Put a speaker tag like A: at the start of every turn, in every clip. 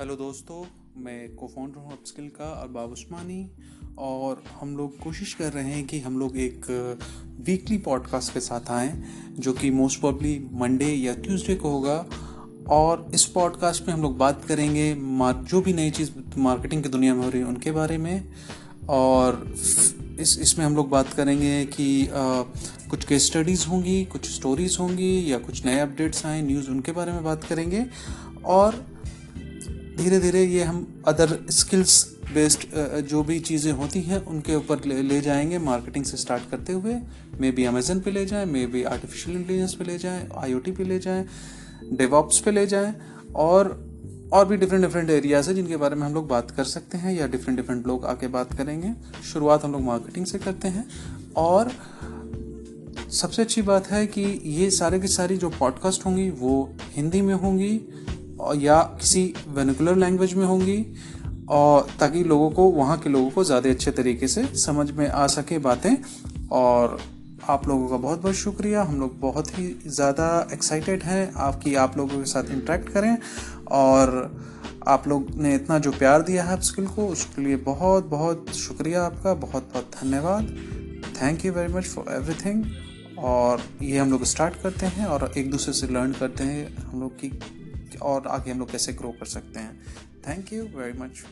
A: Hello दोस्तों मैं को फाउंडर हूँ अपस्किल का अरबाब उस्मानी और हम लोग कोशिश कर रहे हैं कि हम लोग एक वीकली पॉडकास्ट के साथ आएँ जो कि मोस्ट प्रॉब्ली मंडे या ट्यूसडे को होगा और इस पॉडकास्ट में हम लोग बात करेंगे जो भी नई चीज़ मार्केटिंग की दुनिया में हो रही है उनके बारे में और इस इसमें हम लोग बात करेंगे कि आ, कुछ केस स्टडीज़ होंगी कुछ स्टोरीज़ होंगी या कुछ नए अपडेट्स आए न्यूज़ उनके बारे में बात करेंगे और धीरे धीरे ये हम अदर स्किल्स बेस्ड जो भी चीज़ें होती हैं उनके ऊपर ले, ले जाएँगे मार्केटिंग से स्टार्ट करते हुए। मे बी अमेजन पे ले जाएँ मे बी आर्टिफिशियल इंटेलिजेंस पे ले जाएँ आईओटी पे ले जाएँ डेवॉप्स पे ले जाएँ और और भी डिफरेंट डिफरेंट एरियाज़ है जिनके बारे में हम लोग बात कर सकते हैं या डिफरेंट डिफरेंट लोग आके बात करेंगे। शुरुआत हम लोग मार्केटिंग से करते हैं। और सबसे अच्छी बात है कि ये सारे की सारी जो पॉडकास्ट होंगी वो हिंदी में होंगी या किसी वेनिकुलर लैंग्वेज में होंगी, और ताकि लोगों को, वहाँ के लोगों को ज़्यादा अच्छे तरीके से समझ में आ सके बातें। और आप लोगों का बहुत बहुत शुक्रिया। हम लोग बहुत ही ज़्यादा एक्साइटेड हैं आपकी, आप लोगों के साथ इंटरेक्ट करें। और आप लोग ने इतना जो प्यार दिया है स्किल को, उसके लिए बहुत बहुत शुक्रिया आपका। बहुत बहुत धन्यवाद। Thank you very much for everything और ये हम लोग स्टार्ट करते हैं और एक दूसरे से लर्न करते हैं हम लोग की और आगे हम लोग कैसे ग्रो कर सकते हैं। Thank you very much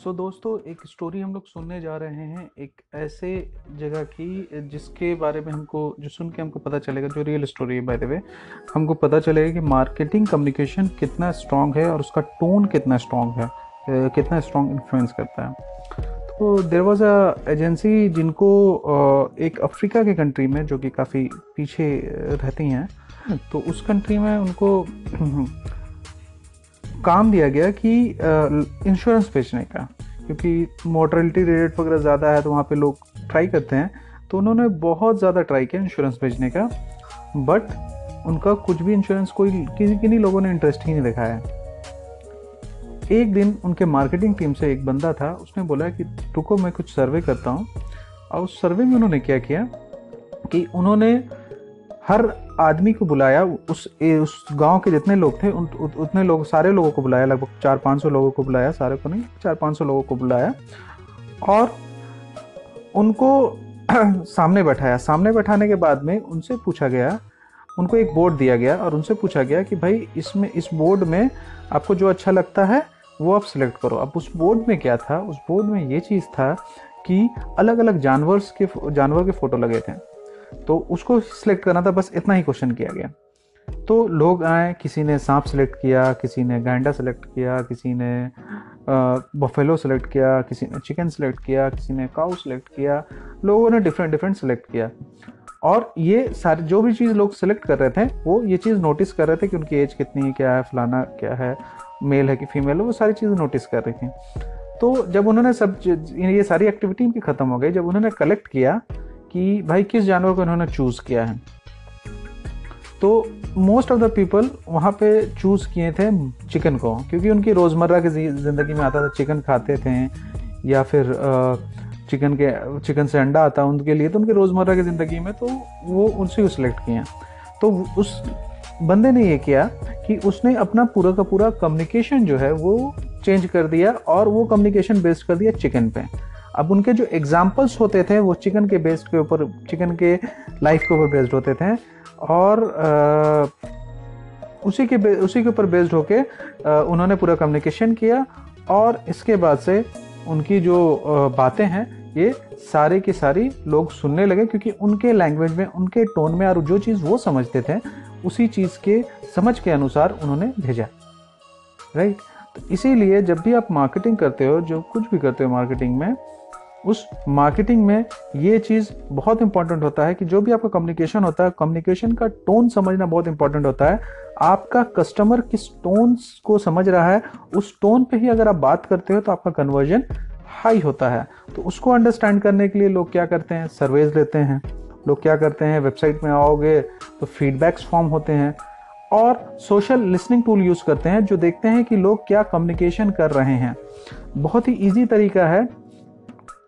B: so so, दोस्तों एक स्टोरी हम लोग सुनने जा रहे हैं एक ऐसे जगह की जिसके बारे में हमको जो सुन के हमको पता चलेगा जो रियल स्टोरी है बाय द वे हमको पता चलेगा कि मार्केटिंग कम्युनिकेशन कितना स्ट्रांग है और उसका टोन कितना स्ट्रांग है कितना स्ट्रांग इन्फ्लुएंस करता है। तो देर वॉज़ अ एजेंसी जिनको एक अफ्रीका के कंट्री में जो कि काफ़ी पीछे रहती हैं तो उस कंट्री में उनको काम दिया गया कि इंश्योरेंस बेचने का क्योंकि मोटरलिटी रेट वगैरह ज़्यादा है तो वहाँ पे लोग ट्राई करते हैं तो उन्होंने बहुत ज़्यादा ट्राई किया इंश्योरेंस बेचने का बट उनका कुछ भी इंश्योरेंस कोई किसी किन्हीं लोगों ने इंटरेस्ट ही नहीं दिखाया एक दिन उनके मार्केटिंग टीम से एक बंदा था उसने बोला कि रुको मैं कुछ सर्वे करता हूँ। और उस सर्वे में उन्होंने क्या किया कि उन्होंने हर आदमी को बुलाया उस ए, उस गाँव के जितने लोग थे उन, उतने लोग सारे लोगों को बुलाया लगभग चार पाँच सौ लोगों को बुलाया सारे को नहीं चार पाँच सौ लोगों को बुलाया। और उनको सामने बैठाया। सामने बैठाने के बाद में उनसे पूछा गया उनको एक बोर्ड दिया गया और उनसे पूछा गया कि भाई इसमें इस बोर्ड में आपको जो अच्छा लगता है वो आप सिलेक्ट करो। अब उस बोर्ड में क्या था? उस बोर्ड में ये चीज़ था कि अलग अलग जानवर के जानवर के फ़ोटो लगे थे। तो उसको सिलेक्ट करना था, बस इतना ही क्वेश्चन किया गया। तो लोग आए, किसी ने सांप सेलेक्ट किया, किसी ने गांडा सेलेक्ट किया, किसी ने बफेलो सेलेक्ट किया, किसी ने चिकन सेलेक्ट किया, किसी ने काउ सेलेक्ट किया। लोगों ने डिफरेंट डिफरेंट सेलेक्ट किया। और ये सारे, जो भी चीज़ लोग सेलेक्ट कर रहे थे, वो ये चीज़ नोटिस कर रहे थे कि उनकी एज कितनी है, क्या है, फलाना क्या है। मेल है कि फीमेल है, वो सारी चीज़ें नोटिस कर रही थी। तो जब उन्होंने सब ये सारी एक्टिविटी इनकी ख़त्म हो गई, जब उन्होंने कलेक्ट किया कि भाई किस जानवर को इन्होंने चूज़ किया है तो मोस्ट ऑफ़ द पीपल वहाँ पे चूज़ किए थे चिकन को, क्योंकि उनकी रोज़मर्रा की ज़िंदगी में आता था चिकन खाते थे, या फिर चिकन के चिकन से अंडा आता उनके लिए तो उनके रोज़मर्रा की ज़िंदगी में तो वो उनसे ही सिलेक्ट किए। तो उस, बंदे ने ये किया कि उसने अपना पूरा का पूरा कम्युनिकेशन जो है वो चेंज कर दिया और वो कम्युनिकेशन बेस्ड कर दिया चिकन पे। अब उनके जो एग्जाम्पल्स होते थे वो चिकन के बेस्ड के ऊपर चिकन के लाइफ के ऊपर बेस्ड होते थे और आ, उसी के उसी के ऊपर बेस्ड होके उन्होंने पूरा कम्युनिकेशन किया और इसके बाद से उनकी जो बातें हैं ये सारे की सारी लोग सुनने लगे क्योंकि उनके लैंग्वेज में उनके टोन में और जो चीज़ वो समझते थे उसी चीज़ के समझ के अनुसार उन्होंने भेजा। राइट तो इसीलिए जब भी आप मार्केटिंग करते हो, जो कुछ भी करते हो मार्केटिंग में, उस मार्केटिंग में ये चीज़ बहुत इंपॉर्टेंट होता है कि जो भी आपका कम्युनिकेशन होता है कम्युनिकेशन का टोन समझना बहुत इंपॉर्टेंट होता है। आपका कस्टमर किस टोन को समझ रहा है, उस टोन पे ही अगर आप बात करते हो तो आपका कन्वर्जन हाई होता है। तो उसको अंडरस्टैंड करने के लिए लोग क्या करते हैं? सर्वेज लेते हैं। लोग क्या करते हैं वेबसाइट में आओगे तो फीडबैक्स फॉर्म होते हैं और सोशल लिसनिंग टूल यूज़ करते हैं जो देखते हैं कि लोग क्या कम्युनिकेशन कर रहे हैं। बहुत ही ईजी तरीका है।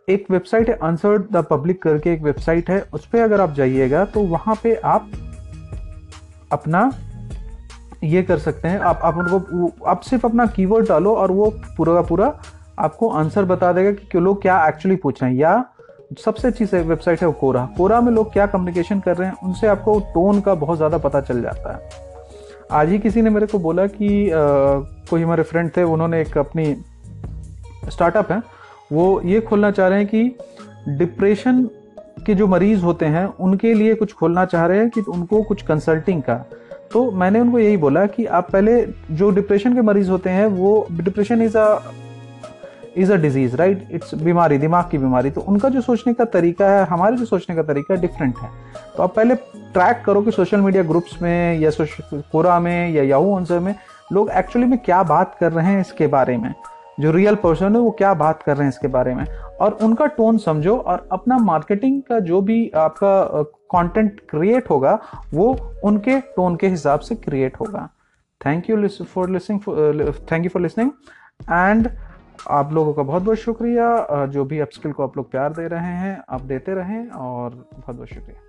B: एक वेबसाइट है आंसर द पब्लिक करके एक वेबसाइट है, उस पर अगर आप जाइएगा तो वहाँ पे आप अपना ये कर सकते हैं। आप आप उनको, आप सिर्फ़ अपना कीवर्ड डालो और वो पूरा का पूरा आपको आंसर बता देगा कि लोग क्या एक्चुअली पूछ रहे हैं। या सबसे अच्छी वेबसाइट है वो कोरा। कोरा में लोग क्या कम्युनिकेशन कर रहे हैं उनसे आपको टोन का बहुत ज़्यादा पता चल जाता है। आज ही किसी ने मेरे को बोला कि आ, कोई हमारे फ्रेंड थे उन्होंने एक अपनी स्टार्टअप है वो ये खोलना चाह रहे हैं कि डिप्रेशन के जो मरीज़ होते हैं उनके लिए कुछ खोलना चाह रहे हैं कि उनको कुछ कंसल्टिंग का। तो मैंने उनको यही बोला कि आप पहले जो डिप्रेशन के मरीज़ होते हैं वो depression is a is a disease right it's बीमारी दिमाग की बीमारी। तो उनका जो सोचने का तरीका है हमारे जो सोचने का तरीका है डिफरेंट है। तो आप पहले ट्रैक करो कि सोशल मीडिया ग्रुप्स में या कोरा में या याहू आंसर में लोग एक्चुअली में क्या बात कर रहे हैं इसके बारे में। जो रियल पर्सन है वो क्या बात कर रहे हैं इसके बारे में। और उनका टोन समझो और अपना मार्केटिंग का जो भी आपका कंटेंट क्रिएट होगा वो उनके टोन के हिसाब से क्रिएट होगा। Thank you for listening thank you for listening and आप लोगों का बहुत बहुत शुक्रिया। जो भी अपस्किल को आप लोग प्यार दे रहे हैं, आप देते रहें और बहुत बहुत शुक्रिया।